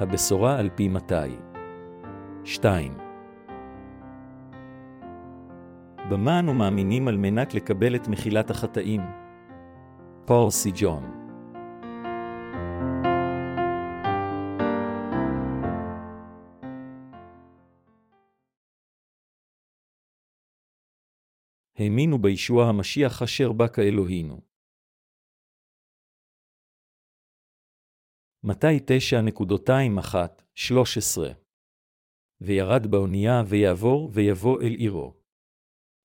הבשורה על פי מתי. 2. במה אנו מאמינים על מנת לקבל את מחילת החטאים? פול סי ג'ון האמינו בישוע המשיח אשר בא כאלוהינו. מתי 9.21-13 וירד באונייה ויעבור ויבוא אל עירו.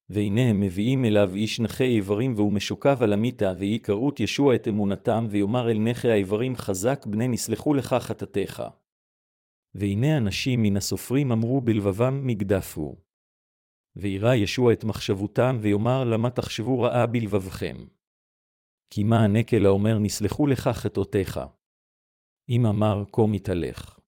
והנה הם מביאים אליו איש נכה איברים והוא משוקב על המיטה, ויהי קרות ישוע את אמונתם, ויאמר אל נכה האיברים חזק בני נסלחו לך חטאתך. והנה אנשים מן הסופרים אמרו בלבבם מגדף הוא. וירא ישוע את מחשבותם, ויאמר למה תחשבו רעה בלבבכם. כי מה הנקל האומר נסלחו לך חטאותיך. אם אמר כה מתהלך.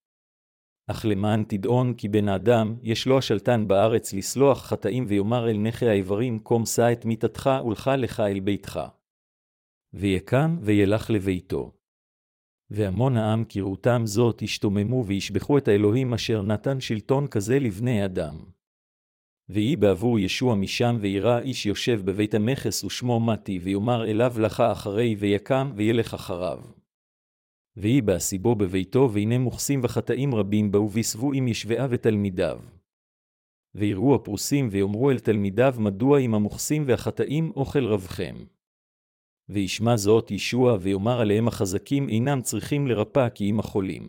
אך למען תדעון כי בן האדם, יש לו השלטן בארץ לסלוח חטאים ויאמר אל נכה האיברים, קום שא את מיתתך ולך לך אל ביתך. ויקם וילך לביתו. והמון העם כראותם זאת השתוממו וישבחו את האלוהים אשר נתן שלטון כזה לבני אדם. ויהי בעבור ישוע משם וירא איש יושב בבית המכס ושמו מתי, ויאמר אליו לך אחרי, ויקם וילך אחריו. ויהי בעשיבו בביתו, והנה מוכסים וחטאים רבים באו ויסבו עם ישבעה ותלמידיו. ויראו הפרוסים ויאמרו אל תלמידיו, מדוע עם המוכסים והחטאים אוכל רבכם. וישמע זאת ישוע, ויאמר עליהם החזקים אינם צריכים לרפא כי אם החולים.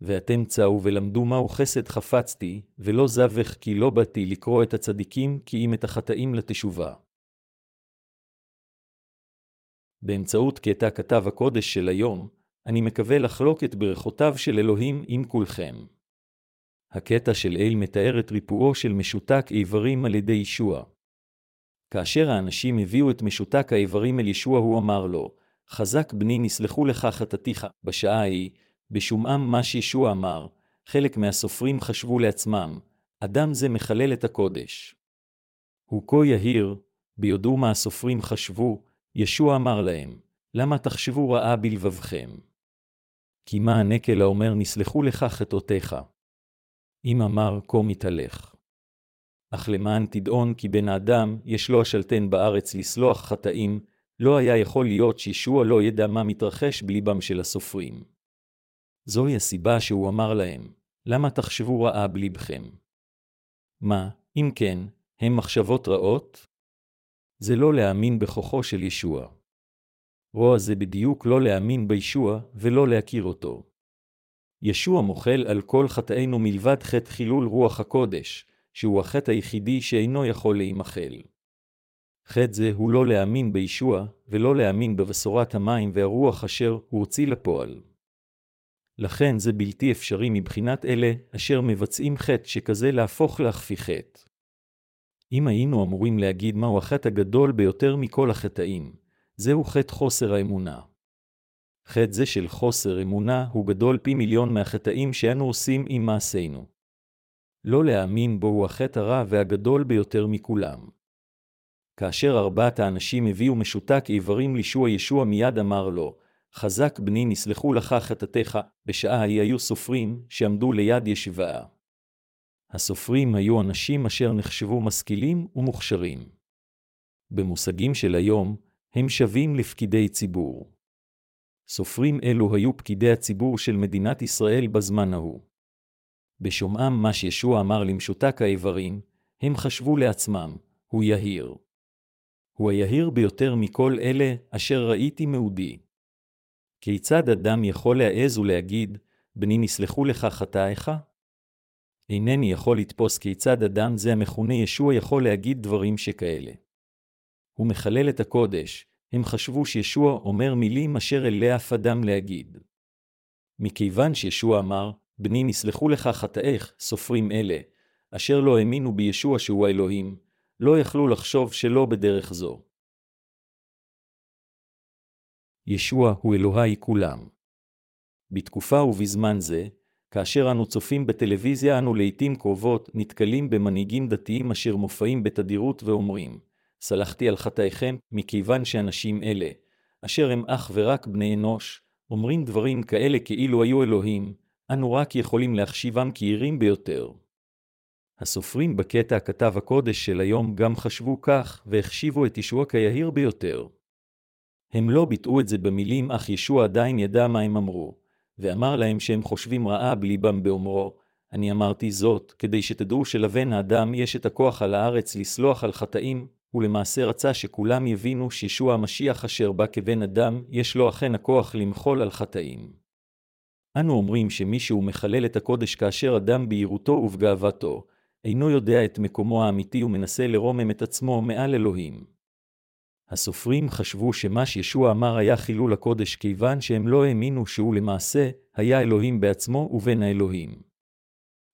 ואתם צאו ולמדו מהו חסד חפצתי, ולא זבך כי לא באתי לקרוא את הצדיקים, כי אם את החטאים לתשובה. באמצעות קטע כתב הקודש של היום, אני מקווה לחלוק את ברכותיו של אלוהים עם כולכם. הקטע של אל מתאר את ריפואו של משותק איברים על ידי ישוע. כאשר האנשים הביאו את משותק האיברים אל ישוע, הוא אמר לו, חזק בני נסלחו לך חטאתיך. בשעה ההיא, בשומעם מה שישוע אמר, חלק מהסופרים חשבו לעצמם, אדם זה מחלל את הקודש. הוא כה יהיר, ביודעו מה הסופרים חשבו, ישוע אמר להם, למה תחשבו רעה בלבבכם? כי מה הנקל האומר נסלחו לך חטאותיך. אם אמר כה מתהלך. אך למען תדעון כי בן האדם יש לו השלטן בארץ לסלוח חטאים, לא היה יכול להיות שישוע לא ידע מה מתרחש בליבם של הסופרים. זוהי הסיבה שהוא אמר להם, למה תחשבו רעה בליבכם? מה, אם כן, הם מחשבות רעות? זה לא להאמין בכוחו של ישוע. רוע זה בדיוק לא להאמין בישוע ולא להכיר אותו. ישוע מוחל על כל חטאינו מלבד חטא חילול רוח הקודש, שהוא החטא היחידי שאינו יכול להימחל. חטא זה הוא לא להאמין בישוע, ולא להאמין בבשורת המים והרוח אשר הוא הוציא לפועל. לכן זה בלתי אפשרי מבחינת אלה אשר מבצעים חטא שכזה להפוך להכפי חטא. אם היינו אמורים להגיד מהו החטא הגדול ביותר מכל החטאים, זהו חטא חוסר האמונה. חטא זה של חוסר אמונה הוא גדול פי מיליון מהחטאים שאנו עושים עם מעשינו. לא להאמין בו הוא החטא הרע והגדול ביותר מכולם. כאשר ארבעת האנשים הביאו משותק איברים לישוע ישוע מיד אמר לו, חזק בני נסלחו לך חטאתך, בשעה ההיא היו סופרים שעמדו ליד ישיבה. הסופרים היו אנשים אשר נחשבו משכילים ומוכשרים. במושגים של היום, הם שווים לפקידי ציבור. סופרים אלו היו פקידי הציבור של מדינת ישראל בזמן ההוא. בשומעם מה שישוע אמר למשותק האיברים, הם חשבו לעצמם, הוא יהיר. הוא היהיר ביותר מכל אלה אשר ראיתי מעודי. כיצד אדם יכול להעז ולהגיד, בני נסלחו לך חטאיך? אינני יכול לתפוס כיצד אדם זה המכונה ישוע יכול להגיד דברים שכאלה. הוא מחלל את הקודש, הם חשבו שישוע אומר מילים אשר אליה אף אדם להגיד. מכיוון שישוע אמר, בני נסלחו לך חטאיך, סופרים אלה, אשר לא האמינו בישוע שהוא האלוהים, לא יכלו לחשוב שלא בדרך זו. ישוע הוא אלוהי כולם. בתקופה ובזמן זה, כאשר אנו צופים בטלוויזיה, אנו לעתים קרובות נתקלים במנהיגים דתיים אשר מופעים בתדירות ואומרים, סלחתי על חטאיכם, מכיוון שאנשים אלה, אשר הם אך ורק בני אנוש, אומרים דברים כאלה כאילו היו אלוהים, אנו רק יכולים להחשיבם כירים ביותר. הסופרים בקטע כתב הקודש של היום גם חשבו כך, והחשיבו את ישוע כיהיר ביותר. הם לא ביטאו את זה במילים, אך ישוע עדיין ידע מה הם אמרו, ואמר להם שהם חושבים רעה בליבם באומרו, אני אמרתי זאת, כדי שתדעו שלבן האדם יש את הכוח על הארץ לסלוח על חטאים, ולמעשה רצה שכולם יבינו שישוע המשיח אשר בא כבן אדם, יש לו אכן הכוח למחול על חטאים. אנו אומרים שמישהו מחלל את הקודש כאשר אדם בהירותו ובגאוותו, אינו יודע את מקומו האמיתי ומנסה לרומם את עצמו מעל אלוהים. הסופרים חשבו שמה שישוע אמר היה חילול הקודש כיוון שהם לא האמינו שהוא למעשה היה אלוהים בעצמו ובן האלוהים.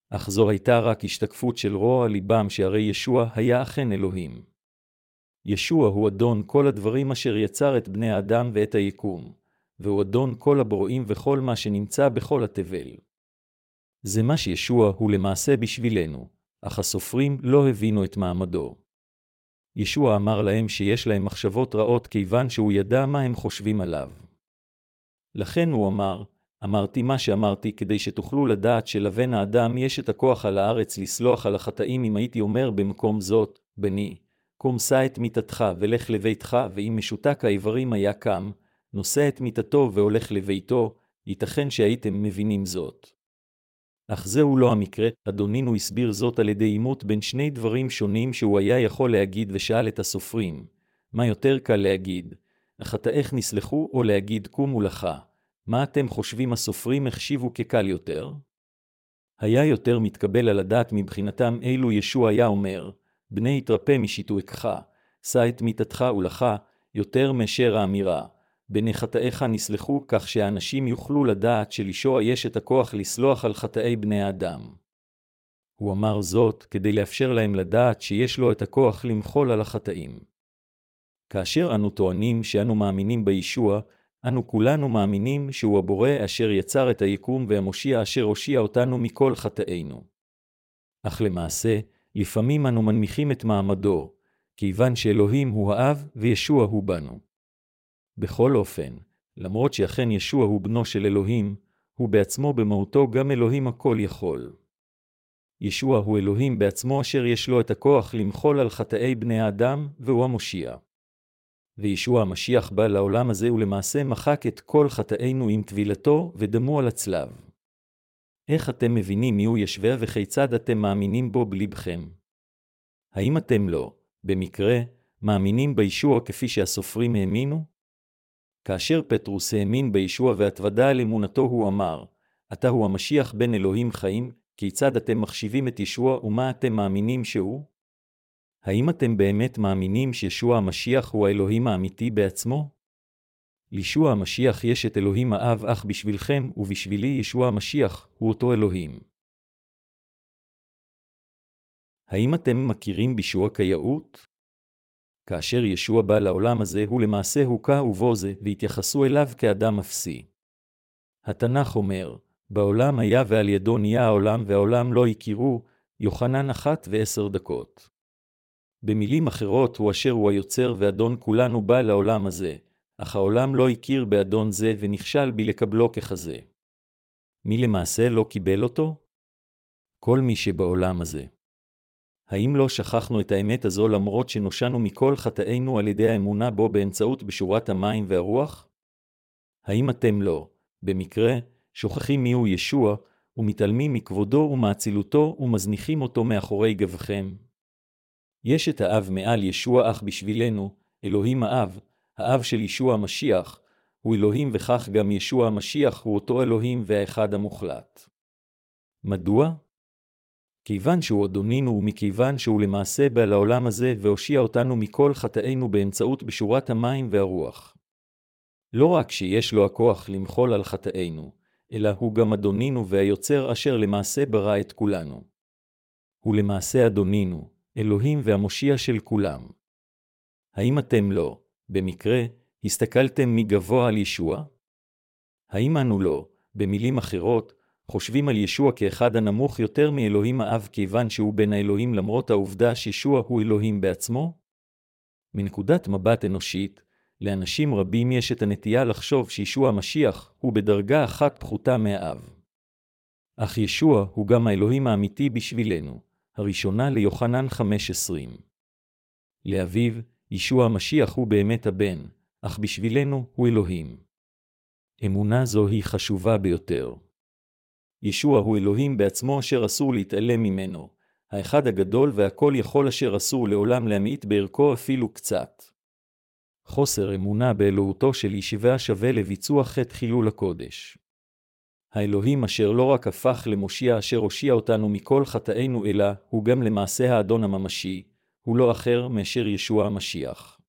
אך זו הייתה רק השתקפות של רוע ליבם שהרי ישוע היה אכן אלוהים. ישוע הוא אדון כל הדברים אשר יצר את בני האדם ואת היקום, והוא אדון כל הברואים וכל מה שנמצא בכל התבל. זה מה שישוע הוא למעשה בשבילנו, אך הסופרים לא הבינו את מעמדו. ישוע אמר להם שיש להם מחשבות רעות כיוון שהוא ידע מה הם חושבים עליו. לכן הוא אמר, אמרתי מה שאמרתי כדי שתוכלו לדעת שלבן האדם יש את הכוח על הארץ לסלוח על החטאים אם הייתי אומר במקום זאת, בני, קום שא את מיתתך ולך לביתך, ואם משותק האיברים היה קם, נושא את מיתתו והולך לביתו, ייתכן שהייתם מבינים זאת. אך זהו לא המקרה, אדונינו הסביר זאת על ידי עימות בין שני דברים שונים שהוא היה יכול להגיד ושאל את הסופרים. מה יותר קל להגיד, החטאיך נסלחו, או להגיד קומו לך. מה אתם חושבים הסופרים החשיבו כקל יותר? היה יותר מתקבל על הדעת מבחינתם אילו ישוע היה אומר, בני התרפא משיתוקך, שא את מיתתך ולך, יותר מאשר האמירה, בני חטאיך נסלחו כך שהאנשים יוכלו לדעת שלישוע יש את הכוח לסלוח על חטאי בני האדם. הוא אמר זאת כדי לאפשר להם לדעת שיש לו את הכוח למחול על החטאים. כאשר אנו טוענים שאנו מאמינים בישוע, אנו כולנו מאמינים שהוא הבורא אשר יצר את היקום והמושיע אשר הושיע אותנו מכל חטאינו. אך למעשה, לפעמים אנו מנמיכים את מעמדו, כיוון שאלוהים הוא האב וישוע הוא בנו. בכל אופן, למרות שאכן ישוע הוא בנו של אלוהים, הוא בעצמו במהותו גם אלוהים הכל יכול. ישוע הוא אלוהים בעצמו אשר יש לו את הכוח למחול על חטאי בני האדם, והוא המושיע. וישוע המשיח בא לעולם הזה ולמעשה מחק את כל חטאינו עם טבילתו ודמו על הצלב. איך אתם מבינים מיהו ישווה וכיצד אתם מאמינים בו בלבכם? האם אתם לא, במקרה, מאמינים בישוע כפי שהסופרים האמינו? כאשר פטרוס האמין בישוע והתוודה על אמונתו הוא אמר, אתה הוא המשיח בן אלוהים חיים, כיצד אתם מחשיבים את ישוע ומה אתם מאמינים שהוא? האם אתם באמת מאמינים שישוע המשיח הוא האלוהים האמיתי בעצמו? לישוע המשיח יש את אלוהים האב אך בשבילכם ובשבילי ישוע המשיח הוא אותו אלוהים. האם אתם מכירים בישוע כיאות? כאשר ישוע בא לעולם הזה, הוא למעשה הוכה ובו זה, והתייחסו אליו כאדם אפסי. התנ"ך אומר, בעולם היה ועל ידו נהיה העולם, והעולם לא הכירו, יוחנן אחת ועשר דקות. במילים אחרות, הוא אשר הוא היוצר ואדון כולנו בא לעולם הזה, אך העולם לא הכיר באדון זה ונכשל בלקבלו ככזה. מי למעשה לא קיבל אותו? כל מי שבעולם הזה. האם לא שכחנו את האמת הזו למרות שנושענו מכל חטאינו על ידי האמונה בו באמצעות בשורת המים והרוח? האם אתם לא, במקרה, שוכחים מיהו ישוע, ומתעלמים מכבודו ומאצילותו ומזניחים אותו מאחורי גבכם? יש את האב מעל ישוע אך בשבילנו, אלוהים האב, האב של ישוע המשיח, הוא אלוהים וכך גם ישוע המשיח הוא אותו אלוהים והאחד המוחלט. מדוע? כיוון שהוא אדונינו ומכיוון שהוא למעשה בא לעולם הזה והושיע אותנו מכל חטאינו באמצעות בשורת המים והרוח. לא רק שיש לו הכוח למחול על חטאינו, אלא הוא גם אדונינו והיוצר אשר למעשה ברא את כולנו. הוא למעשה אדונינו, אלוהים והמושיע של כולם. האם אתם לא, במקרה, הסתכלתם מגבוה על ישוע? האם אנו לא, במילים אחרות, חושבים על ישוע כאחד הנמוך יותר מאלוהים האב כיוון שהוא בן האלוהים למרות העובדה שישוע הוא אלוהים בעצמו? מנקודת מבט אנושית, לאנשים רבים יש את הנטייה לחשוב שישוע המשיח הוא בדרגה אחת פחותה מהאב. אך ישוע הוא גם האלוהים האמיתי בשבילנו. הראשונה ליוחנן 5.20. לאביו, ישוע המשיח הוא באמת הבן, אך בשבילנו הוא אלוהים. אמונה זו היא חשובה ביותר. ישוע הוא אלוהים בעצמו אשר אסור להתעלם ממנו, האחד הגדול והכל יכול אשר אסור לעולם להמעיט בערכו אפילו קצת. חוסר אמונה באלוהותו של ישיבה שווה לביצוע חטא חילול הקודש. האלוהים אשר לא רק הפך למושיע אשר הושיע אותנו מכל חטאינו, אלא הוא גם למעשה האדון הממשי, הוא לא אחר מאשר ישוע המשיח.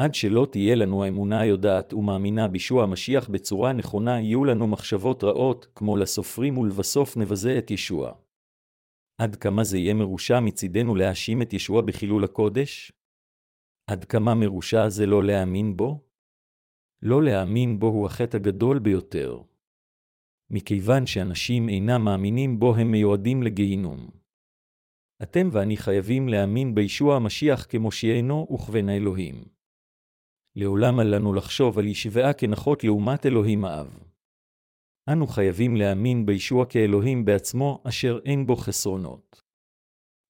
עד שלא תהיה לנו האמונה היודעת ומאמינה בישוע המשיח בצורה נכונה, יהיו לנו מחשבות רעות, כמו לסופרים ולבסוף נבזה את ישוע. עד כמה זה יהיה מרושע מצידנו להאשים את ישוע בחילול הקודש? עד כמה מרושע זה לא להאמין בו? לא להאמין בו הוא החטא הגדול ביותר. מכיוון שאנשים אינם מאמינים בו הם מיועדים לגיהינום. אתם ואני חייבים להאמין בישוע המשיח כמושיענו וכבן האלוהים. לעולם אל לנו לחשוב על ישבעה כנחות לעומת אלוהים האב. אנו חייבים להאמין בישוע כאלוהים בעצמו, אשר אין בו חסרונות.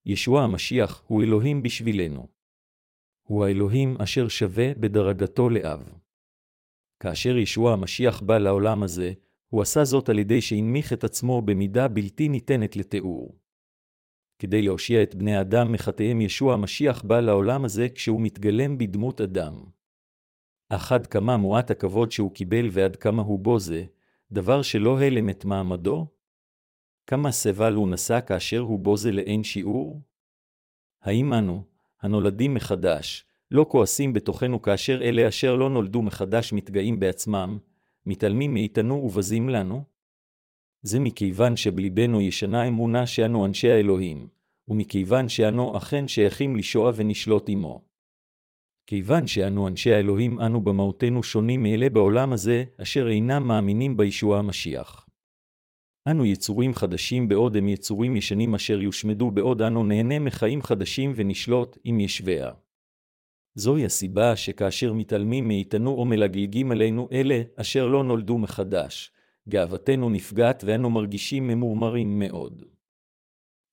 ישוע המשיח הוא אלוהים בשבילנו. הוא האלוהים אשר שווה בדרגתו לאב. כאשר ישוע המשיח בא לעולם הזה, הוא עשה זאת על ידי שהנמיך את עצמו במידה בלתי ניתנת לתיאור. כדי להושיע את בני אדם מחטאיהם ישוע המשיח בא לעולם הזה כשהוא מתגלם בדמות אדם. אך עד כמה מועט הכבוד שהוא קיבל ועד כמה הוא בוזה, דבר שלא הלם את מעמדו? כמה סבל הוא נשא כאשר הוא בוזה לאין שיעור? האם אנו, הנולדים מחדש, לא כועסים בתוכנו כאשר אלה אשר לא נולדו מחדש מתגאים בעצמם, מתעלמים מאיתנו ובזים לנו? זה מכיוון שבליבנו ישנה אמונה שאנו אנשי האלוהים, ומכיוון שאנו אכן שייכים לשוע ונשלוט עמו. כיוון שאנו אנשי האלוהים, אנו במהותנו שונים מאלה בעולם הזה, אשר אינם מאמינים בישוע המשיח. אנו יצורים חדשים בעוד הם יצורים ישנים אשר יושמדו בעוד אנו נהנה מחיים חדשים ונשלוט עם ישביה. זוהי הסיבה שכאשר מתעלמים מאיתנו או מלגלגים עלינו אלה אשר לא נולדו מחדש, גאוותנו נפגעת ואנו מרגישים ממורמרים מאוד.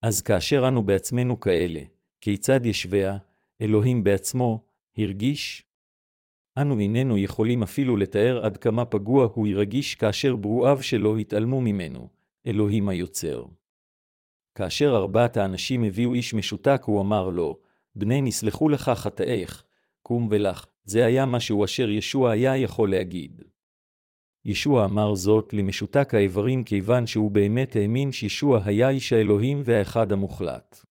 אז כאשר אנו בעצמנו כאלה, כיצד ישביה, אלוהים בעצמו, הרגיש? אנו איננו יכולים אפילו לתאר עד כמה פגוע הוא ירגיש כאשר ברואיו שלו התעלמו ממנו, אלוהים היוצר. כאשר ארבעת האנשים הביאו איש משותק, הוא אמר לו, בני נסלחו לך חטאיך, קום ולך, זה היה משהו אשר ישוע היה יכול להגיד. ישוע אמר זאת למשותק האיברים כיוון שהוא באמת האמין שישוע היה איש האלוהים והאחד המוחלט.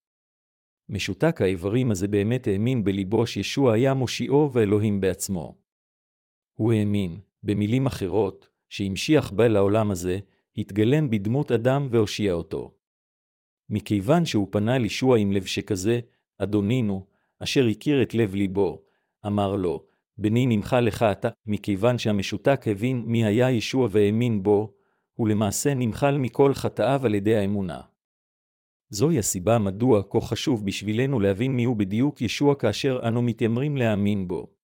משותק האיברים הזה באמת האמין בליבו שישוע היה מושיעו ואלוהים בעצמו. הוא האמין, במילים אחרות, שהמשיח בא לעולם הזה, התגלם בדמות אדם והושיע אותו. מכיוון שהוא פנה לישוע עם לב שכזה, אדונינו, אשר הכיר את לב ליבו, אמר לו, בני נמחה לך אתה, מכיוון שהמשותק הבין מי היה ישוע והאמין בו, ולמעשה נמחל מכל חטאיו על ידי האמונה. זוהי הסיבה מדוע כה חשוב בשבילנו להבין מיהו בדיוק ישוע כאשר אנו מתיימרים להאמין בו.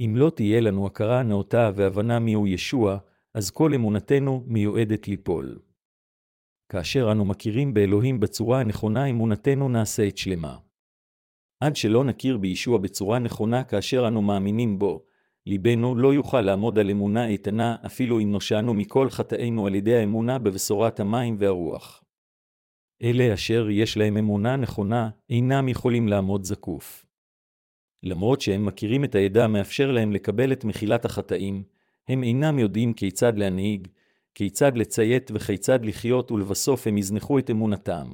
אם לא תהיה לנו הכרה נאותה והבנה מיהו ישוע, אז כל אמונתנו מיועדת ליפול. כאשר אנו מכירים באלוהים בצורה הנכונה, אמונתנו נעשית שלמה. עד שלא נכיר בישוע בצורה נכונה כאשר אנו מאמינים בו, ליבנו לא יוכל לעמוד על אמונה איתנה אפילו אם נושענו מכל חטאינו על ידי האמונה בבשורת המים והרוח. אלה אשר יש להם אמונה נכונה, אינם יכולים לעמוד זקוף. למרות שהם מכירים את העדה המאפשר להם לקבל את מחילת החטאים, הם אינם יודעים כיצד להנהיג, כיצד לציית וכיצד לחיות ולבסוף הם יזנחו את אמונתם.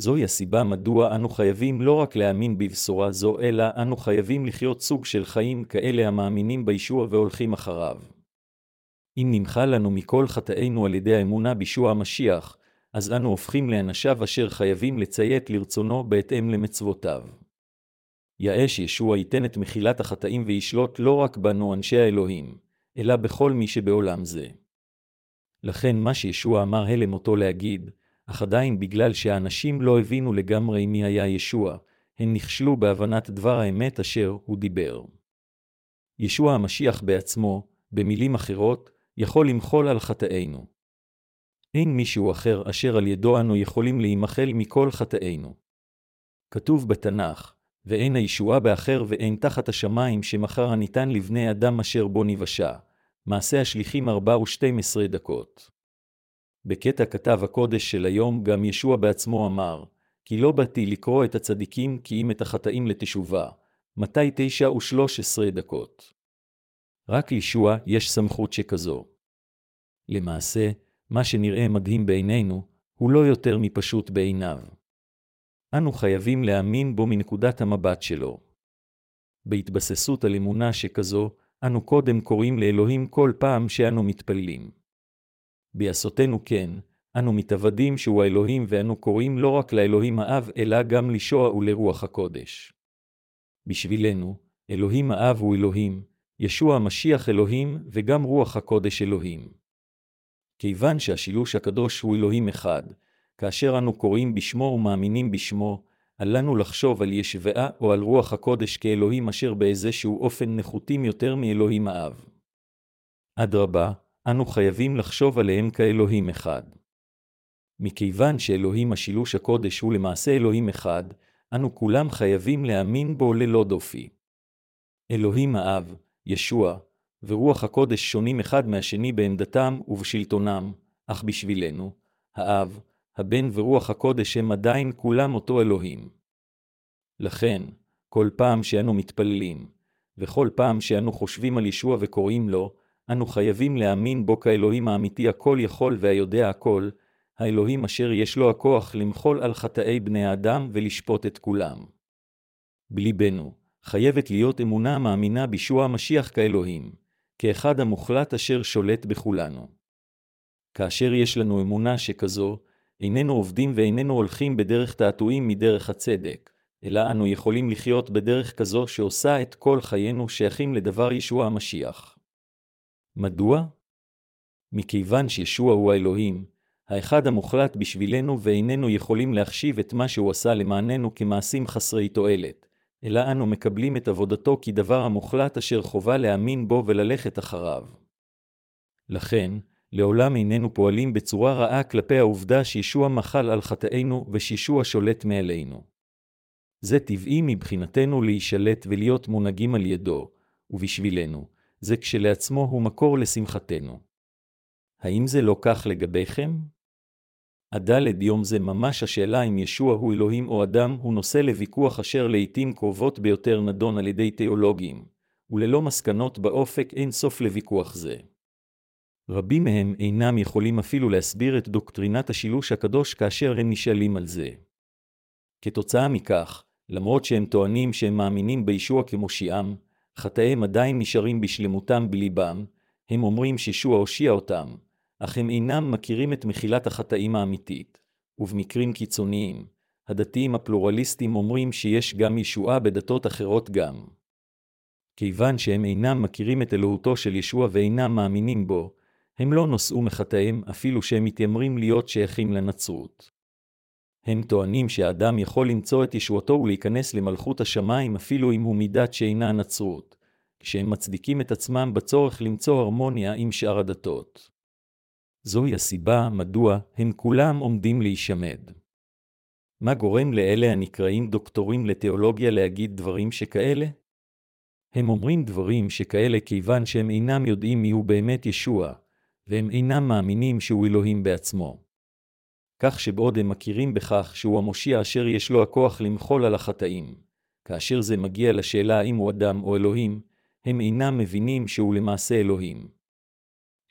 זוהי הסיבה מדוע אנו חייבים לא רק להאמין בבשורה זו, אלא אנו חייבים לחיות סוג של חיים כאלה המאמינים בישוע והולכים אחריו. אם נמחה לנו מכל חטאינו על ידי האמונה בישוע המשיח, אז אנו הופכים לאנשיו אשר חייבים לציית לרצונו בהתאם למצוותיו. יאש ישוע ייתן את מחילת החטאים וישלוט לא רק בנו אנשי האלוהים, אלא בכל מי שבעולם זה. לכן מה שישוע אמר הלם אותו להגיד, אך עדיין בגלל שהאנשים לא הבינו לגמרי מי היה ישוע, הם נכשלו בהבנת דבר האמת אשר הוא דיבר. ישוע המשיח בעצמו, במילים אחרות, יכול למחול על חטאינו. אין מישהו אחר אשר על ידו אנו יכולים להימחל מכל חטאינו. כתוב בתנ"ך, ואין הישועה באחר ואין תחת השמיים שמחר הניתן לבני אדם אשר בו נבשע. מעשה השליחים ארבע ושתים עשרה דקות. בקטע כתב הקודש של היום גם ישוע בעצמו אמר, כי לא באתי לקרוא את הצדיקים כי אם את החטאים לתשובה. מתי תשע ושלוש עשרה דקות. רק לישוע יש סמכות שכזו. למעשה, מה שנראה מדהים בעינינו, הוא לא יותר מפשוט בעיניו. אנו חייבים להאמין בו מנקודת המבט שלו. בהתבססות על אמונה שכזו, אנו קודם קוראים לאלוהים כל פעם שאנו מתפללים. בעשותנו כן, אנו מתאבדים שהוא האלוהים ואנו קוראים לא רק לאלוהים האב, אלא גם לישוע ולרוח הקודש. בשבילנו, אלוהים האב הוא אלוהים, ישוע המשיח אלוהים, וגם רוח הקודש אלוהים. כיוון שהשילוש הקדוש הוא אלוהים אחד, כאשר אנו קוראים בשמו ומאמינים בשמו, אל לנו לחשוב על ישבעה או על רוח הקודש כאלוהים אשר באיזשהו אופן נחותים יותר מאלוהים האב. אדרבה, אנו חייבים לחשוב עליהם כאלוהים אחד. מכיוון שאלוהים השילוש הקודש הוא למעשה אלוהים אחד, אנו כולם חייבים להאמין בו ללא דופי. אלוהים האב, ישוע, ורוח הקודש שונים אחד מהשני בעמדתם ובשלטונם, אך בשבילנו, האב, הבן ורוח הקודש הם עדיין כולם אותו אלוהים. לכן, כל פעם שאנו מתפללים, וכל פעם שאנו חושבים על ישוע וקוראים לו, אנו חייבים להאמין בו כאלוהים האמיתי הכל יכול והיודע הכל, האלוהים אשר יש לו הכוח למחול על חטאי בני האדם ולשפוט את כולם. בליבנו, חייבת להיות אמונה מאמינה בישוע המשיח כאלוהים, כאחד המוחלט אשר שולט בכולנו. כאשר יש לנו אמונה שכזו, איננו עובדים ואיננו הולכים בדרך תעתועים מדרך הצדק, אלא אנו יכולים לחיות בדרך כזו שעושה את כל חיינו שייכים לדבר ישוע המשיח. מדוע? מכיוון שישוע הוא האלוהים, האחד המוחלט בשבילנו ואיננו יכולים להחשיב את מה שהוא עשה למעננו כמעשים חסרי תועלת, אלא אנו מקבלים את עבודתו כדבר המוחלט אשר חובה להאמין בו וללכת אחריו. לכן, לעולם איננו פועלים בצורה רעה כלפי העובדה שישוע מחל על חטאינו ושישוע שולט מעלינו. זה טבעי מבחינתנו להישלט ולהיות מונהגים על ידו, ובשבילנו, זה כשלעצמו הוא מקור לשמחתנו. האם זה לא כך לגביכם? הדלת יום זה ממש השאלה אם ישוע הוא אלוהים או אדם הוא נושא לוויכוח אשר לעתים קרובות ביותר נדון על ידי תיאולוגים, וללא מסקנות באופק אין סוף לוויכוח זה. רבים מהם אינם יכולים אפילו להסביר את דוקטרינת השילוש הקדוש כאשר הם נשאלים על זה. כתוצאה מכך, למרות שהם טוענים שהם מאמינים בישוע כמושיעם, חטאיהם עדיין נשארים בשלמותם בליבם, הם אומרים שישוע הושיע אותם, אך הם אינם מכירים את מחילת החטאים האמיתית, ובמקרים קיצוניים, הדתיים הפלורליסטים אומרים שיש גם ישועה בדתות אחרות גם. כיוון שהם אינם מכירים את אלוהותו של ישוע ואינם מאמינים בו, הם לא נושאו מחטאיהם אפילו שהם מתיימרים להיות שייכים לנצרות. הם טוענים שהאדם יכול למצוא את ישועתו ולהיכנס למלכות השמיים אפילו אם הוא מידת שאינה הנצרות, כשהם מצדיקים את עצמם בצורך למצוא הרמוניה עם שאר הדתות. זוהי הסיבה מדוע הם כולם עומדים להישמד. מה גורם לאלה הנקראים דוקטורים לתיאולוגיה להגיד דברים שכאלה? הם אומרים דברים שכאלה כיוון שהם אינם יודעים מיהו באמת ישוע, והם אינם מאמינים שהוא אלוהים בעצמו. כך שבעוד הם מכירים בכך שהוא המושיע אשר יש לו הכוח למחול על החטאים, כאשר זה מגיע לשאלה אם הוא אדם או אלוהים, הם אינם מבינים שהוא למעשה אלוהים.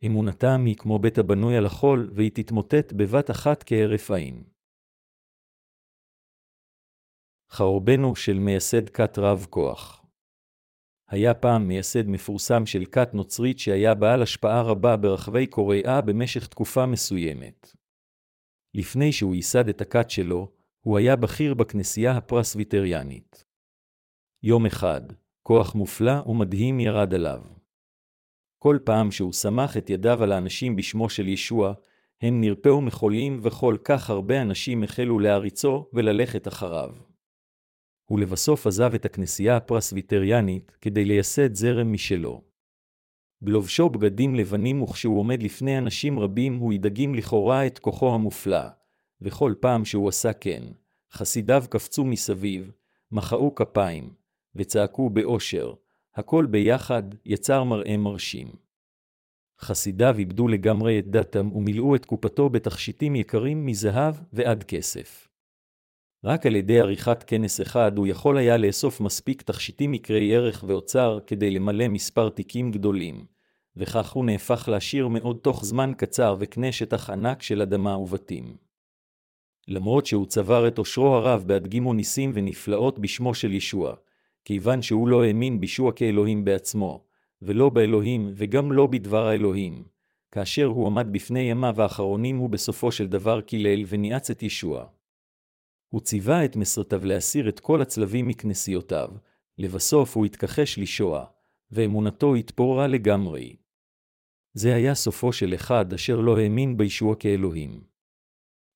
אמונתם היא כמו בית הבנוי על החול, והיא תתמוטט בבת אחת כהרף עין. חרבנו של מייסד כת רב כוח היה פעם מייסד מפורסם של כת נוצרית שהיה בעל השפעה רבה ברחבי קוריאה במשך תקופה מסוימת. לפני שהוא ייסד את הכת שלו, הוא היה בכיר בכנסייה הפרסביטריאנית. יום אחד, כוח מופלא ומדהים ירד עליו. כל פעם שהוא סמך את ידיו על האנשים בשמו של ישוע, הם נרפאו מחולים וכל כך הרבה אנשים החלו להריצו וללכת אחריו. ולבסוף עזב את הכנסייה הפרסביטריאנית כדי לייסד זרם משלו. בלובשו בגדים לבנים וכשהוא עומד לפני אנשים רבים הוא ידגים לכאורה את כוחו המופלא, וכל פעם שהוא עשה כן, חסידיו קפצו מסביב, מחאו כפיים, וצעקו באושר, הכל ביחד יצר מראה מרשים. חסידיו איבדו לגמרי את דתם ומילאו את קופתו בתכשיטים יקרים מזהב ועד כסף. רק על ידי עריכת כנס אחד הוא יכול היה לאסוף מספיק תכשיטים יקרי ערך ואוצר כדי למלא מספר תיקים גדולים, וכך הוא נהפך לעשיר מאוד תוך זמן קצר וקנה שטח ענק של אדמה ובתים. למרות שהוא צבר את עושרו הרב בהדגימו ניסים ונפלאות בשמו של ישוע, כיוון שהוא לא האמין בישוע כאלוהים בעצמו, ולא באלוהים וגם לא בדבר האלוהים. כאשר הוא עמד בפני ימיו האחרונים הוא בסופו של דבר קילל וניאץ את ישוע. הוא ציווה את מסרטיו להסיר את כל הצלבים מכנסיותיו, לבסוף הוא התכחש לישוע, ואמונתו התפוררה לגמרי. זה היה סופו של אחד אשר לא האמין בישוע כאלוהים.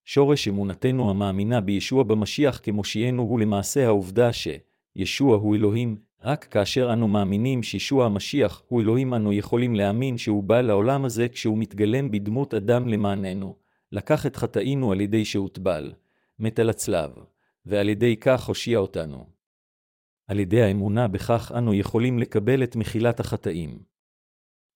שורש אמונתנו המאמינה בישוע במשיח כמושיענו הוא למעשה העובדה שישוע הוא אלוהים, רק כאשר אנו מאמינים שישוע המשיח הוא אלוהים אנו יכולים להאמין שהוא בא לעולם הזה כשהוא מתגלם בדמות אדם למעננו, לקח את חטאינו על ידי שהוטבל, מת על הצלב, ועל ידי כך הושיע אותנו. על ידי האמונה בכך אנו יכולים לקבל את מחילת החטאים.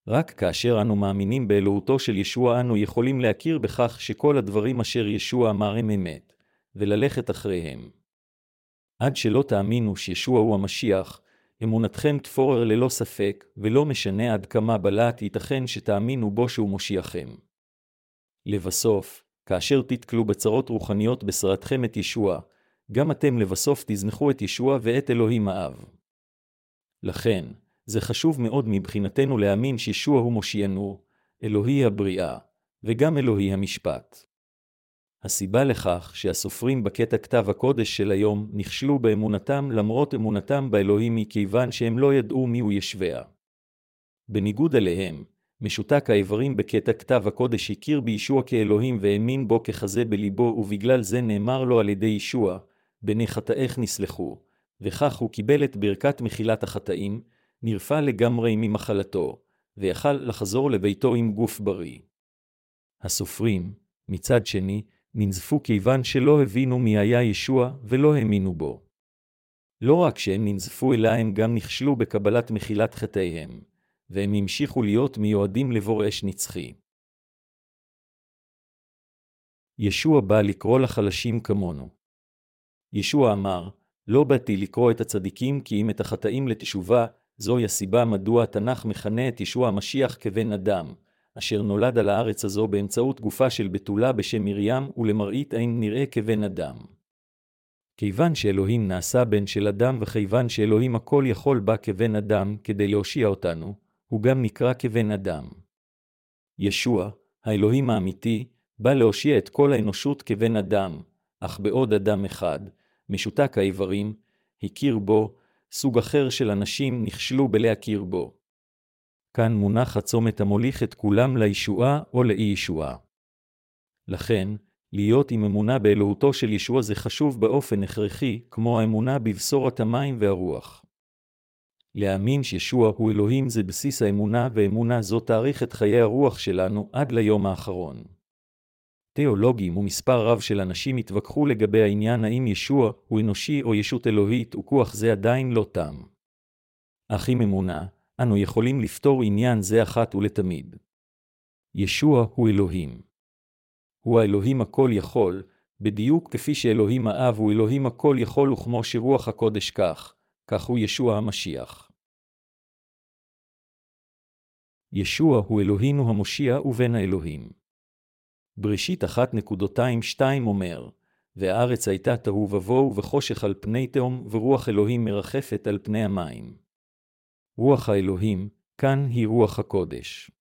רק כאשר אנו מאמינים באלוהותו של ישוע אנו יכולים להכיר בכך שכל הדברים אשר ישוע אמר הם אמת, וללכת אחריהם. עד שלא תאמינו שישוע הוא המשיח, אמונתכם תפורר ללא ספק, ולא משנה עד כמה בלט ייתכן שתאמינו בו שהוא מושיעכם. לבסוף, כאשר תתקלו בצרות רוחניות בשרתכם את ישוע, גם אתם לבסוף תזנחו את ישוע ואת אלוהים האב. לכן, זה חשוב מאוד מבחינתנו להאמין שישוע הוא מושיענו, אלוהי הבריאה, וגם אלוהי המשפט. הסיבה לכך שהסופרים בקטע כתב הקודש של היום נכשלו באמונתם למרות אמונתם באלוהים היא כיוון שהם לא ידעו מיהו ישביה. בניגוד אליהם, משותק האיברים בקטע כתב הקודש הכיר בישוע כאלוהים והאמין בו ככזה בליבו ובגלל זה נאמר לו על ידי ישוע, בני חטאיך נסלחו, וכך הוא קיבל את ברכת מחילת החטאים, נרפא לגמרי ממחלתו, ויכל לחזור לביתו עם גוף בריא. הסופרים, מצד שני, ננזפו כיוון שלא הבינו מי היה ישוע ולא האמינו בו. לא רק שהם ננזפו אלא הם גם נכשלו בקבלת מחילת חטאיהם, והם המשיכו להיות מיועדים לבור אש נצחי. ישוע בא לקרוא לחלשים כמונו. ישוע אמר, לא באתי לקרוא את הצדיקים כי אם את החטאים לתשובה, זוהי הסיבה מדוע התנ"ך מכנה את ישוע המשיח כבן אדם, אשר נולד על הארץ הזו באמצעות גופה של בתולה בשם מרים, ולמראית עין נראה כבן אדם. כיוון שאלוהים נעשה בן של אדם, וכיוון שאלוהים הכל יכול בא כבן אדם כדי להושיע אותנו, הוא גם נקרא כבן אדם. ישוע, האלוהים האמיתי, בא להושיע את כל האנושות כבן אדם, אך בעוד אדם אחד, משותק האיברים, הכיר בו, סוג אחר של אנשים נכשלו בלהכיר בו. כאן מונח הצומת המוליך את כולם לישועה או לאי-ישועה. לכן, להיות עם אמונה באלוהותו של ישוע זה חשוב באופן הכרחי, כמו האמונה בבשורת המים והרוח. להאמין שישוע הוא אלוהים זה בסיס האמונה, ואמונה זו תאריך את חיי הרוח שלנו עד ליום האחרון. תיאולוגים ומספר רב של אנשים התווכחו לגבי העניין האם ישוע הוא אנושי או ישות אלוהית, וכוח זה עדיין לא תם. אך עם אמונה, אנו יכולים לפתור עניין זה אחת ולתמיד. ישוע הוא אלוהים. הוא האלוהים הכל יכול, בדיוק כפי שאלוהים האב הוא אלוהים הכל יכול וכמו שרוח הקודש כך, כך הוא ישוע המשיח. ישוע הוא אלוהינו המושיע ובן האלוהים. בראשית 1.22 אומר, והארץ הייתה תוהו ובוהו וחושך על פני תהום, ורוח אלוהים מרחפת על פני המים. רוח האלוהים, כאן היא רוח הקודש.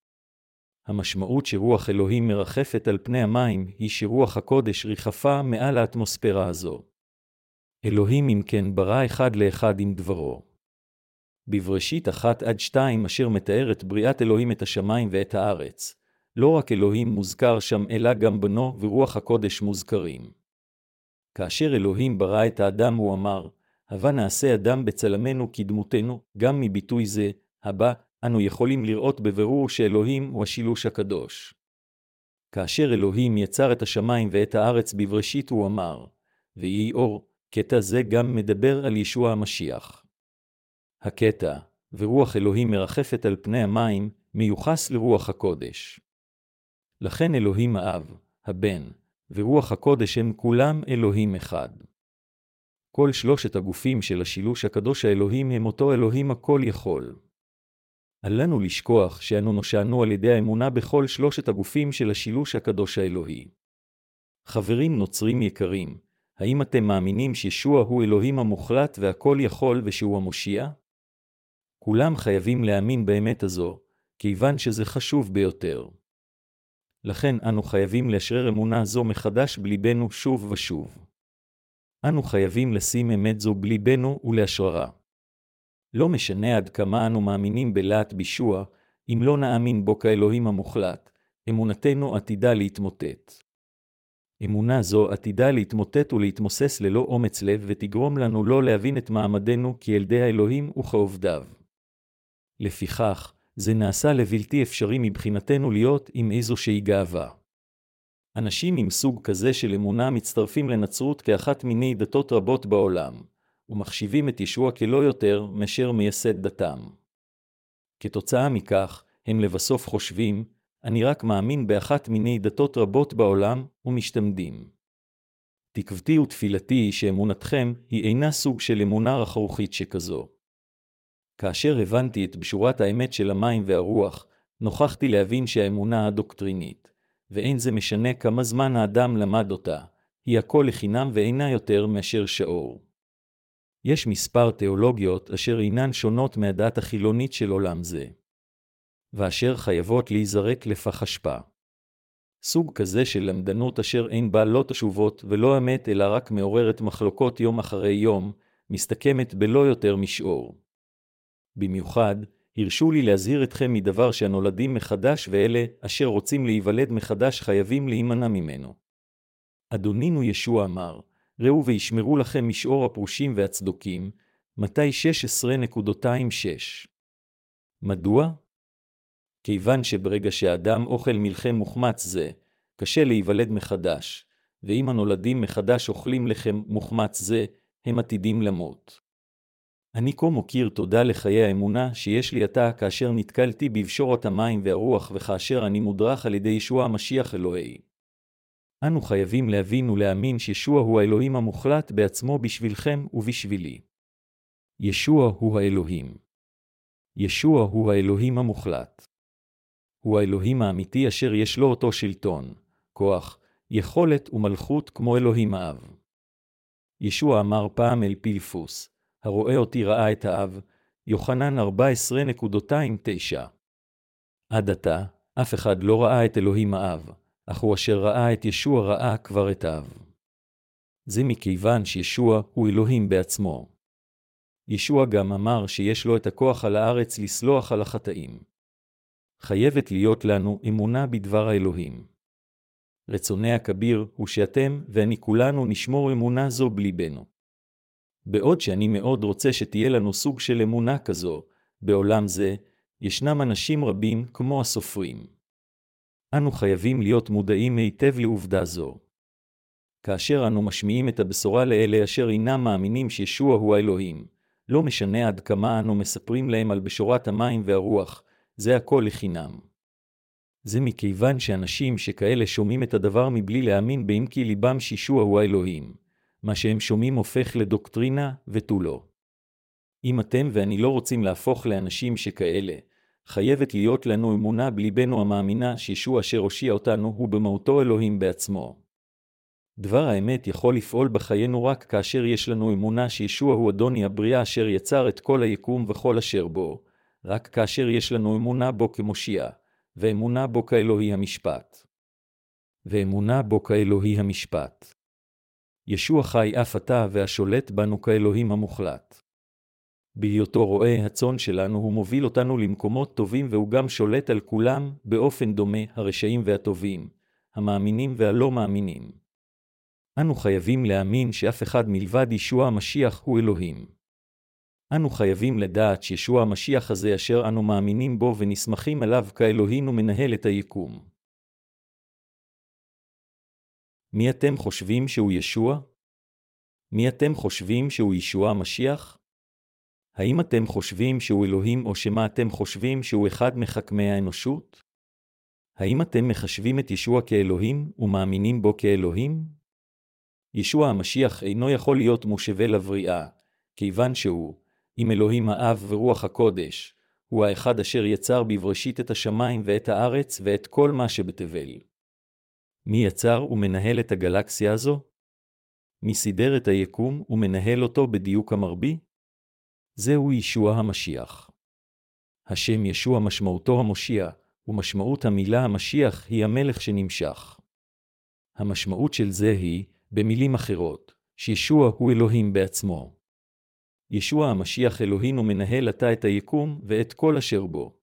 המשמעות שרוח אלוהים מרחפת על פני המים היא שרוח הקודש ריחפה מעל האטמוספירה הזו. אלוהים אם כן ברא אחד לאחד עם דברו. בבראשית אחת עד שתיים אשר מתאר את בריאת אלוהים את השמיים ואת הארץ, לא רק אלוהים מוזכר שם אלא גם בנו ורוח הקודש מוזכרים. כאשר אלוהים ברא את האדם הוא אמר, הבה נעשה אדם בצלמנו כדמותנו, גם מביטוי זה, הבא, אנו יכולים לראות בבירור שאלוהים הוא השילוש הקדוש. כאשר אלוהים יצר את השמיים ואת הארץ בבראשית, הוא אמר, ויהי אור, קטע זה גם מדבר על ישוע המשיח. הקטע, ורוח אלוהים מרחפת על פני המים, מיוחס לרוח הקודש. לכן אלוהים האב, הבן, ורוח הקודש הם כולם אלוהים אחד. כל שלושת הגופים של השילוש הקדוש האלוהים הם אותו אלוהים הכל יכול. אל לנו לשכוח שאנו נושענו על ידי האמונה בכל שלושת הגופים של השילוש הקדוש האלוהי. חברים נוצרים יקרים, האם אתם מאמינים שישוע הוא אלוהים המוחלט והכל יכול ושהוא המושיע? כולם חייבים להאמין באמת הזו, כיוון שזה חשוב ביותר. לכן אנו חייבים לאשרר אמונה זו מחדש בליבנו שוב ושוב. אנו חייבים לשים אמת זו בליבנו ולאשררה. לא משנה עד כמה אנו מאמינים בלהט בישוע, אם לא נאמין בו כאלוהים המוחלט, אמונתנו עתידה להתמוטט. אמונה זו עתידה להתמוטט ולהתמוסס ללא אומץ לב ותגרום לנו לא להבין את מעמדנו כילדי האלוהים וכעובדיו. לפיכך, זה נעשה לבלתי אפשרי מבחינתנו להיות עם איזושהי גאווה. אנשים עם סוג כזה של אמונה מצטרפים לנצרות כאחת מיני דתות רבות בעולם, ומחשיבים את ישוע כלא יותר מאשר מייסד דתם. כתוצאה מכך, הם לבסוף חושבים, אני רק מאמין באחת מיני דתות רבות בעולם, ומשתמדים. תקוותי ותפילתי היא שאמונתכם היא אינה סוג של אמונה רכרוכית שכזו. כאשר הבנתי את בשורת האמת של המים והרוח, נוכחתי להבין שהאמונה הדוקטרינית, ואין זה משנה כמה זמן האדם למד אותה, היא הכל לחינם ואינה יותר מאשר שאור. יש מספר תיאולוגיות אשר אינן שונות מהדת החילונית של עולם זה, ואשר חייבות להיזרק לפח אשפה. סוג כזה של למדנות אשר אין בה לא תשובות ולא אמת אלא רק מעוררת מחלוקות יום אחרי יום, מסתכמת בלא יותר משאור. במיוחד, הרשו לי להזהיר אתכם מדבר שהנולדים מחדש ואלה אשר רוצים להיוולד מחדש חייבים להימנע ממנו. אדונינו ישוע אמר, ראו וישמרו לכם משאור הפרושים והצדוקים, מתי 16.26. מדוע? כיוון שברגע שאדם אוכל מלחם מוחמץ זה, קשה להיוולד מחדש, ואם הנולדים מחדש אוכלים לחם מוחמץ זה, הם עתידים למות. אני כה מוקיר תודה לחיי האמונה שיש לי עתה כאשר נתקלתי בבשורת המים והרוח וכאשר אני מודרך על ידי ישוע המשיח אלוהי. אנו חייבים להבין ולהאמין שישוע הוא האלוהים המוחלט בעצמו בשבילכם ובשבילי. ישוע הוא האלוהים. ישוע הוא האלוהים המוחלט. הוא האלוהים האמיתי אשר יש לו אותו שלטון, כוח, יכולת ומלכות כמו אלוהים האב. ישוע אמר פעם אל פילפוס, הרואה אותי ראה את האב, יוחנן 14.29. עד עתה, אף אחד לא ראה את אלוהים האב, אך הוא אשר ראה את ישוע ראה כבר את האב. זה מכיוון שישוע הוא אלוהים בעצמו. ישוע גם אמר שיש לו את הכוח על הארץ לסלוח על החטאים. חייבת להיות לנו אמונה בדבר האלוהים. רצוני הכביר הוא שאתם ואני כולנו נשמור אמונה זו בליבנו. בעוד שאני מאוד רוצה שתהיה לנו סוג של אמונה כזו, בעולם זה, ישנם אנשים רבים כמו הסופרים. אנו חייבים להיות מודעים היטב לעובדה זו. כאשר אנו משמיעים את הבשורה לאלה אשר אינם מאמינים שישוע הוא האלוהים, לא משנה עד כמה אנו מספרים להם על בשורת המים והרוח, זה הכל לחינם. זה מכיוון שאנשים שכאלה שומעים את הדבר מבלי להאמין באם כי ליבם שישוע הוא האלוהים. מה שהם שומעים הופך לדוקטרינה ותו לא. אם אתם ואני לא רוצים להפוך לאנשים שכאלה, חייבת להיות לנו אמונה בליבנו המאמינה שישוע אשר הושיע אותנו הוא במהותו אלוהים בעצמו. דבר האמת יכול לפעול בחיינו רק כאשר יש לנו אמונה שישוע הוא אדוני הבריאה אשר יצר את כל היקום וכל אשר בו, רק כאשר יש לנו אמונה בו כמושיע, ואמונה בו כאלוהי המשפט. ואמונה בו כאלוהי המשפט. ישוע חי אף עתה והשולט בנו כאלוהים המוחלט. בהיותו רועה הצאן שלנו הוא מוביל אותנו למקומות טובים והוא גם שולט על כולם באופן דומה הרשעים והטובים, המאמינים והלא מאמינים. אנו חייבים להאמין שאף אחד מלבד ישוע המשיח הוא אלוהים. אנו חייבים לדעת שישוע המשיח הזה אשר אנו מאמינים בו ונסמכים עליו כאלוהים ומנהל את היקום. מי אתם חושבים שהוא ישוע? מי אתם חושבים שהוא ישוע המשיח? האם אתם חושבים שהוא אלוהים או שמא אתם חושבים שהוא אחד מחכמי האנושות? האם אתם מחשבים את ישוע כאלוהים ומאמינים בו כאלוהים? ישוע המשיח אינו יכול להיות מושווה לבריאה, כיוון שהוא, עם אלוהים האב ורוח הקודש, הוא האחד אשר יצר בבראשית את השמיים ואת הארץ ואת כל מה שבתבל. מי יצר ומנהל את הגלקסיה הזו? מי סידר את היקום ומנהל אותו בדיוק המרבי? זהו ישוע המשיח. השם ישוע משמעותו המושיע, ומשמעות המילה המשיח היא המלך שנמשך. המשמעות של זה היא, במילים אחרות, שישוע הוא אלוהים בעצמו. ישוע המשיח אלוהים ומנהל עתה את היקום ואת כל אשר בו.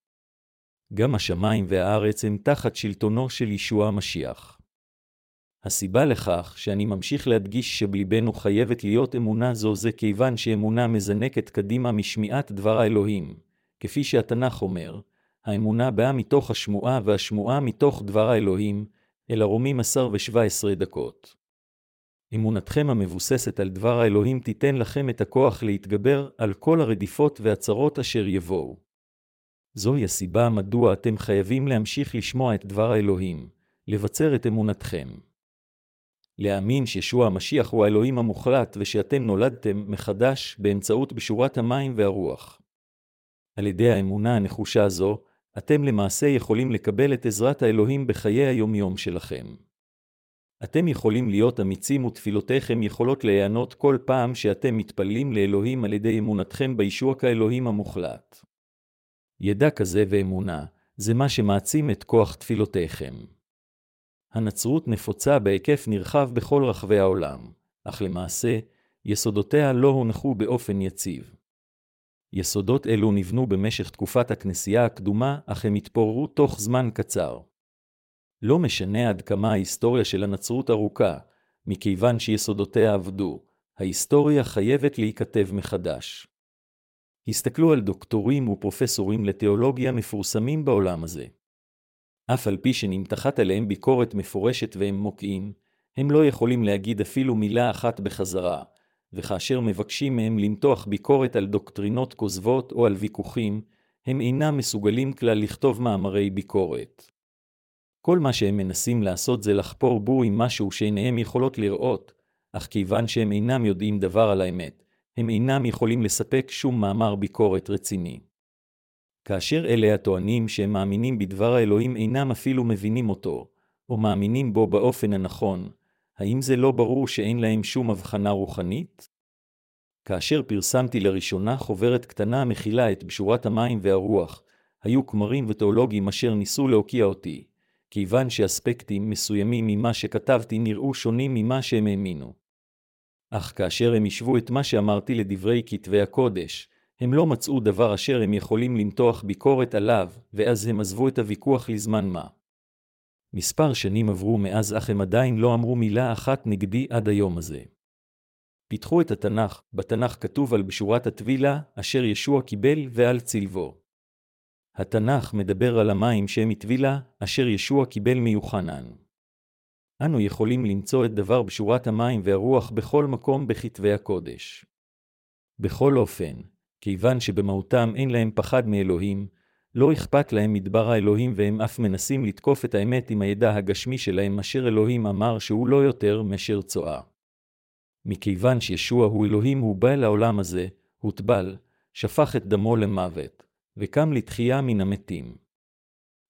גם השמיים והארץ הם תחת שלטונו של ישוע המשיח. הסיבה לכך שאני ממשיך להדגיש שבליבנו חייבת להיות אמונה זו זה כיוון שאמונה מזנקת קדימה משמיעת דבר האלוהים, כפי שהתנ"ך אומר, האמונה באה מתוך השמועה והשמועה מתוך דבר האלוהים, אל הרומים עשר ושבע עשרה דקות. אמונתכם המבוססת על דבר האלוהים תיתן לכם את הכוח להתגבר על כל הרדיפות והצרות אשר יבואו. זוהי הסיבה מדוע אתם חייבים להמשיך לשמוע את דבר האלוהים, לבצר את אמונתכם. להאמין שישוע המשיח הוא האלוהים המוחלט ושאתם נולדתם מחדש באמצעות בשורת המים והרוח. על ידי האמונה הנחושה הזו, אתם למעשה יכולים לקבל את עזרת האלוהים בחיי היומיום שלכם. אתם יכולים להיות אמיצים ותפילותיכם יכולות להיענות כל פעם שאתם מתפללים לאלוהים על ידי אמונתכם בישוע כאלוהים המוחלט. ידע כזה ואמונה, זה מה שמעצים את כוח תפילותיכם. הנצרות נפוצה בהיקף נרחב בכל רחבי העולם, אך למעשה, יסודותיה לא הונחו באופן יציב. יסודות אלו נבנו במשך תקופת הכנסייה הקדומה, אך הם התפוררו תוך זמן קצר. לא משנה עד כמה ההיסטוריה של הנצרות ארוכה, מכיוון שיסודותיה עבדו, ההיסטוריה חייבת להיכתב מחדש. הסתכלו על דוקטורים ופרופסורים לתיאולוגיה מפורסמים בעולם הזה. אף על פי שנמתחת עליהם ביקורת מפורשת והם מוקעים, הם לא יכולים להגיד אפילו מילה אחת בחזרה, וכאשר מבקשים מהם למתוח ביקורת על דוקטרינות כוזבות או על ויכוחים, הם אינם מסוגלים כלל לכתוב מאמרי ביקורת. כל מה שהם מנסים לעשות זה לחפור בו עם משהו שעיניהם יכולות לראות, אך כיוון שהם אינם יודעים דבר על האמת, הם אינם יכולים לספק שום מאמר ביקורת רציני. כאשר אלה הטוענים שהם מאמינים בדבר האלוהים אינם אפילו מבינים אותו, או מאמינים בו באופן הנכון, האם זה לא ברור שאין להם שום הבחנה רוחנית? כאשר פרסמתי לראשונה חוברת קטנה המכילה את בשורת המים והרוח, היו כמרים ותיאולוגים אשר ניסו להוקיע אותי, כיוון שאספקטים מסוימים ממה שכתבתי נראו שונים ממה שהם האמינו. אך כאשר הם השוו את מה שאמרתי לדברי כתבי הקודש, הם לא מצאו דבר אשר הם יכולים למתוח ביקורת עליו, ואז הם עזבו את הוויכוח לזמן מה. מספר שנים עברו מאז אך הם עדיין לא אמרו מילה אחת נגדי עד היום הזה. פיתחו את התנ"ך, בתנ"ך כתוב על בשורת הטבילה, אשר ישוע קיבל ועל צלבו. התנ"ך מדבר על המים שהם הטבילה, אשר ישוע קיבל מיוחנן. אנו יכולים למצוא את דבר בשורת המים והרוח בכל מקום בכתבי הקודש. בכל אופן, כיוון שבמהותם אין להם פחד מאלוהים, לא אכפת להם מדבר האלוהים והם אף מנסים לתקוף את האמת עם הידע הגשמי שלהם אשר אלוהים אמר שהוא לא יותר מאשר צואה. מכיוון שישוע הוא אלוהים הוא בא לעולם הזה, הוטבל, שפך את דמו למוות, וקם לתחייה מן המתים.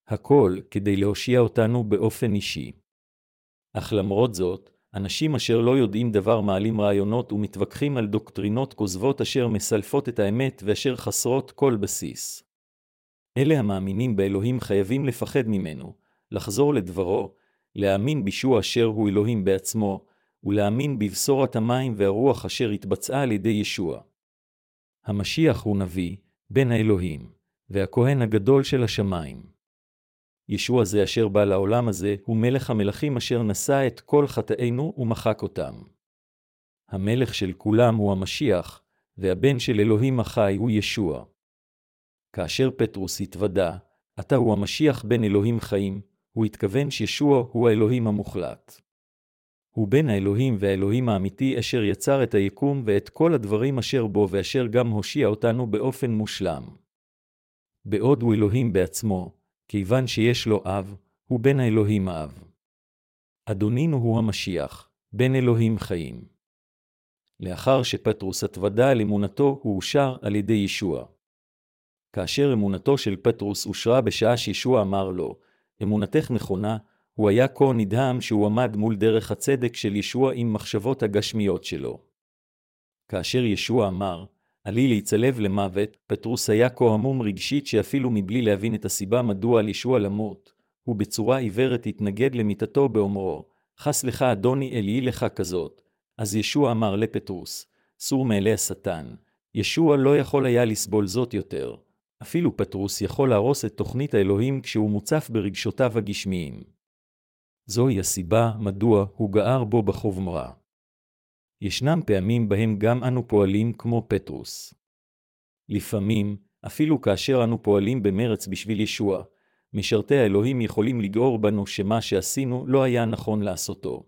הכל כדי להושיע אותנו באופן אישי. אך למרות זאת, אנשים אשר לא יודעים דבר מעלים רעיונות ומתווכחים על דוקטרינות כוזבות אשר מסלפות את האמת ואשר חסרות כל בסיס. אלה המאמינים באלוהים חייבים לפחד ממנו, לחזור לדברו, להאמין בישוע אשר הוא אלוהים בעצמו, ולהאמין בבשורת המים והרוח אשר התבצעה על ידי ישוע. המשיח הוא נביא, בן האלוהים, והכהן הגדול של השמיים. ישוע זה אשר בא לעולם הזה, הוא מלך המלכים אשר נשא את כל חטאינו ומחק אותם. המלך של כולם הוא המשיח, והבן של אלוהים החי הוא ישוע. כאשר פטרוס התוודה, אתה הוא המשיח בן אלוהים חיים, הוא התכוון שישוע הוא האלוהים המוחלט. הוא בן האלוהים והאלוהים האמיתי אשר יצר את היקום ואת כל הדברים אשר בו ואשר גם הושיע אותנו באופן מושלם. בעוד הוא אלוהים בעצמו, כיוון שיש לו אב, הוא בן האלוהים האב. אדונינו הוא המשיח, בן אלוהים חיים. לאחר שפטרוס התוודה על אמונתו, הוא אושר על ידי ישוע. כאשר אמונתו של פטרוס אושרה בשעה שישוע אמר לו, אמונתך נכונה, הוא היה כה נדהם שהוא עמד מול דרך הצדק של ישוע עם מחשבות הגשמיות שלו. כאשר ישוע אמר, עלי להצלב למוות, פטרוס היה כה המום רגשית שאפילו מבלי להבין את הסיבה מדוע על ישוע למות, הוא בצורה עיוורת התנגד למיתתו באומרו, חס לך אדוני אל יהי לך כזאת. אז ישוע אמר לפטרוס, סור מאלי השטן. ישוע לא יכול היה לסבול זאת יותר. אפילו פטרוס יכול להרוס את תוכנית האלוהים כשהוא מוצף ברגשותיו הגשמיים. זוהי הסיבה מדוע הוא גער בו בחומרה. ישנם פעמים בהם גם אנו פועלים כמו פטרוס. לפעמים, אפילו כאשר אנו פועלים במרץ בשביל ישוע, משרתי האלוהים יכולים לגעור בנו שמה שעשינו לא היה נכון לעשותו.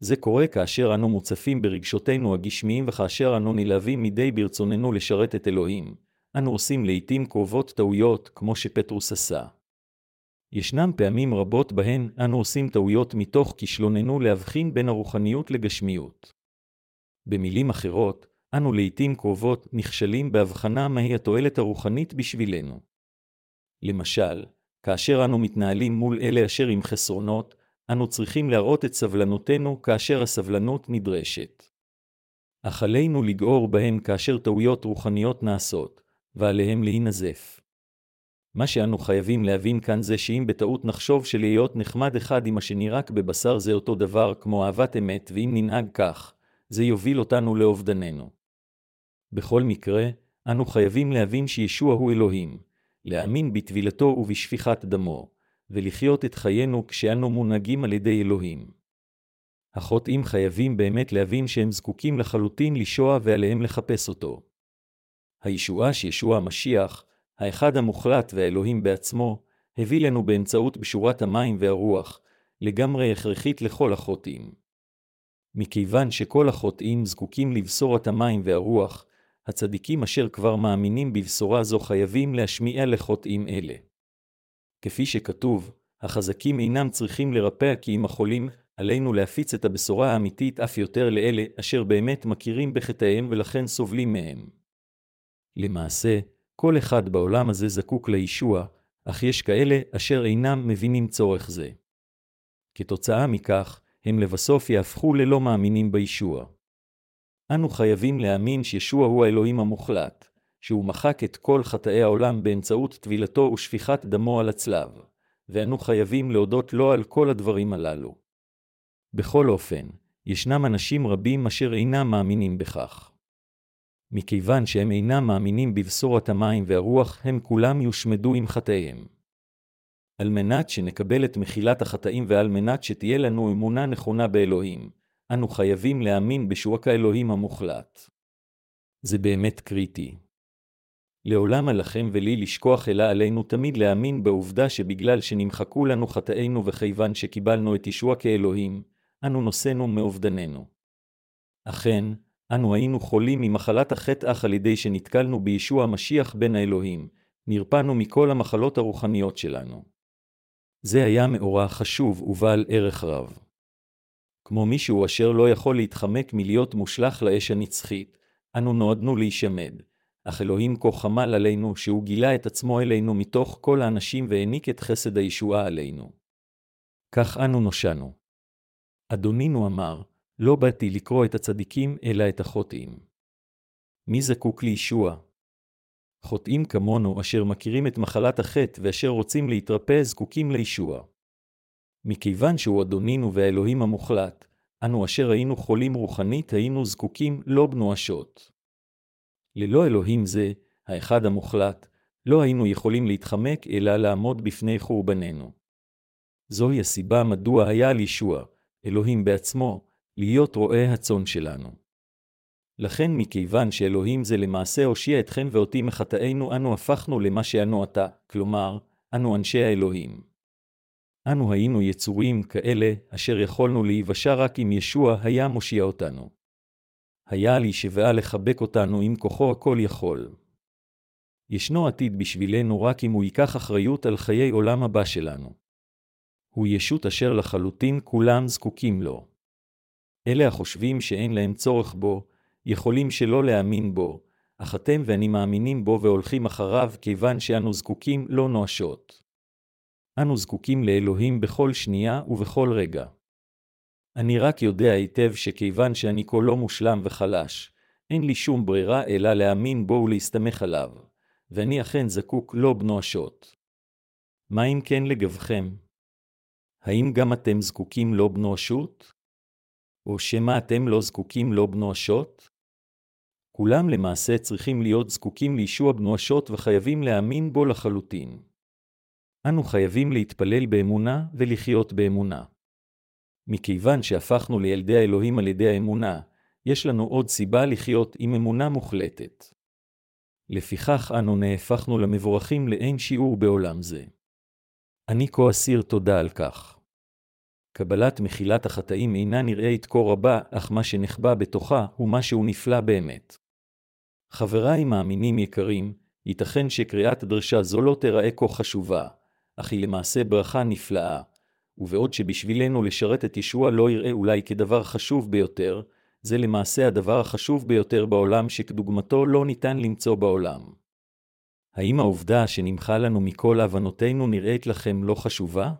זה קורה כאשר אנו מוצפים ברגשותינו הגשמיים וכאשר אנו נלהבים מדי ברצוננו לשרת את אלוהים, אנו עושים לעתים קרובות טעויות כמו שפטרוס עשה. ישנם פעמים רבות בהן אנו עושים טעויות מתוך כישלוננו להבחין בין הרוחניות לגשמיות. במילים אחרות, אנו לעתים קרובות נכשלים בהבחנה מהי התועלת הרוחנית בשבילנו. למשל, כאשר אנו מתנהלים מול אלה אשר עם חסרונות, אנו צריכים להראות את סבלנותנו כאשר הסבלנות נדרשת. אך עלינו לגעור בהם כאשר טעויות רוחניות נעשות, ועליהם להינזף. מה שאנו חייבים להבין כאן זה שאם בטעות נחשוב שלהיות נחמד אחד עם השני רק בבשר זה אותו דבר כמו אהבת אמת, ואם ננהג כך, זה יוביל אותנו לאובדננו. בכל מקרה, אנו חייבים להבין שישוע הוא אלוהים, להאמין בטבילתו ובשפיכת דמו, ולחיות את חיינו כשאנו מונהגים על ידי אלוהים. החוטאים חייבים באמת להבין שהם זקוקים לחלוטין לישוע ועליהם לחפש אותו. הישועה שישוע המשיח, האחד המוחלט והאלוהים בעצמו, הביא לנו באמצעות בשורת המים והרוח, לגמרי הכרחית לכל החוטאים. מכיוון שכל החוטאים זקוקים לבשורת המים והרוח, הצדיקים אשר כבר מאמינים בבשורה זו חייבים להשמיע לחוטאים אלה. כפי שכתוב, החזקים אינם צריכים לרפא כי אם החולים, עלינו להפיץ את הבשורה האמיתית אף יותר לאלה אשר באמת מכירים בחטאיהם ולכן סובלים מהם. למעשה, כל אחד בעולם הזה זקוק לישוע, אך יש כאלה אשר אינם מבינים צורך זה. כתוצאה מכך, הם לבסוף יהפכו ללא מאמינים בישוע. אנו חייבים להאמין שישוע הוא האלוהים המוחלט, שהוא מחק את כל חטאי העולם באמצעות טבילתו ושפיכת דמו על הצלב, ואנו חייבים להודות לו על כל הדברים הללו. בכל אופן, ישנם אנשים רבים אשר אינם מאמינים בכך. מכיוון שהם אינם מאמינים בבשורת המים והרוח, הם כולם יושמדו עם חטאיהם. על מנת שנקבל את מחילת החטאים ועל מנת שתהיה לנו אמונה נכונה באלוהים, אנו חייבים להאמין בשוק האלוהים המוחלט. זה באמת קריטי. לעולם עליכם ולי לשכוח אלא עלינו תמיד להאמין בעובדה שבגלל שנמחקו לנו חטאינו וכיוון שקיבלנו את ישוע כאלוהים, אנו נושאנו מאובדננו. אכן, אנו היינו חולים ממחלת החטא אך על ידי שנתקלנו בישוע המשיח בן האלוהים, נרפאנו מכל המחלות הרוחניות שלנו. זה היה מאורע חשוב ובעל ערך רב. כמו מישהו אשר לא יכול להתחמק מלהיות מושלך לאש הנצחית, אנו נועדנו להישמד. אך אלוהים כה חמל עלינו, שהוא גילה את עצמו אלינו מתוך כל האנשים והעניק את חסד הישועה עלינו. כך אנו נושענו. אדונינו אמר, לא באתי לקרוא את הצדיקים, אלא את החוטאים. מי זקוק לישוע? חוטאים כמונו אשר מכירים את מחלת החטא ואשר רוצים להתרפא זקוקים לישוע. מכיוון שהוא אדונינו והאלוהים המוחלט, אנו אשר היינו חולים רוחנית היינו זקוקים לא בנואשות. ללא אלוהים זה, האחד המוחלט, לא היינו יכולים להתחמק אלא לעמוד בפני חורבננו. זוהי הסיבה מדוע היה על ישוע, אלוהים בעצמו, להיות רועה הצאן שלנו. לכן מכיוון שאלוהים זה למעשה הושיע אתכם ואותי מחטאינו, אנו הפכנו למה שאנו עתה, כלומר, אנו אנשי האלוהים. אנו היינו יצורים כאלה, אשר יכולנו להיוושע רק אם ישוע היה מושיע אותנו. היה להישבעה לחבק אותנו עם כוחו הכל יכול. ישנו עתיד בשבילנו רק אם הוא ייקח אחריות על חיי עולם הבא שלנו. הוא ישות אשר לחלוטין כולם זקוקים לו. אלה החושבים שאין להם צורך בו, יכולים שלא להאמין בו, אך אתם ואני מאמינים בו והולכים אחריו כיוון שאנו זקוקים לו נואשות. אנו זקוקים לאלוהים בכל שנייה ובכל רגע. אני רק יודע היטב שכיוון שאני כה לא מושלם וחלש, אין לי שום ברירה אלא להאמין בו ולהסתמך עליו, ואני אכן זקוק לו בנואשות. מה אם כן לגבכם? האם גם אתם זקוקים לו בנואשות? או שמא אתם לא זקוקים לו בנואשות? כולם למעשה צריכים להיות זקוקים לישוע בנואשות וחייבים להאמין בו לחלוטין. אנו חייבים להתפלל באמונה ולחיות באמונה. מכיוון שהפכנו לילדי האלוהים על ידי האמונה, יש לנו עוד סיבה לחיות עם אמונה מוחלטת. לפיכך אנו נהפכנו למבורכים לאין שיעור בעולם זה. אני כה אסיר תודה על כך. קבלת מחילת החטאים אינה נראית כה רבה, אך מה שנחבא בתוכה הוא משהו נפלא באמת. חבריי מאמינים יקרים, ייתכן שקריאת דרשה זו לא תיראה כה חשובה, אך היא למעשה ברכה נפלאה, ובעוד שבשבילנו לשרת את ישוע לא יראה אולי כדבר חשוב ביותר, זה למעשה הדבר החשוב ביותר בעולם שכדוגמתו לא ניתן למצוא בעולם. האם העובדה שנמחה לנו מכל הבנותינו נראית לכם לא חשובה?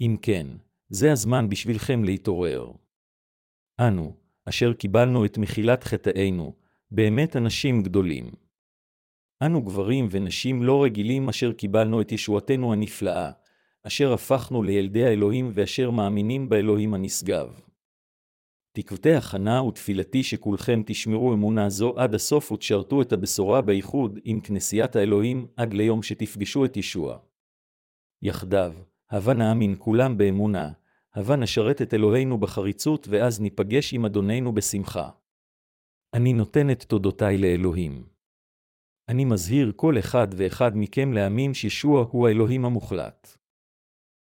אם כן, זה הזמן בשבילכם להתעורר. אנו, אשר קיבלנו את מחילת חטאינו, באמת אנשים גדולים. אנו גברים ונשים לא רגילים אשר קיבלנו את ישועתנו הנפלאה, אשר הפכנו לילדי האלוהים ואשר מאמינים באלוהים הנשגב. תקוותי הכנה ותפילתי שכולכם תשמרו אמונה זו עד הסוף ותשרתו את הבשורה בייחוד עם כנסיית האלוהים עד ליום שתפגשו את ישוע. יחדיו, הבה נאמין כולם באמונה, הבה נשרת את אלוהינו בחריצות ואז ניפגש עם אדוננו בשמחה. אני נותן את תודותיי לאלוהים. אני מזהיר כל אחד ואחד מכם להאמין שישוע הוא האלוהים המוחלט.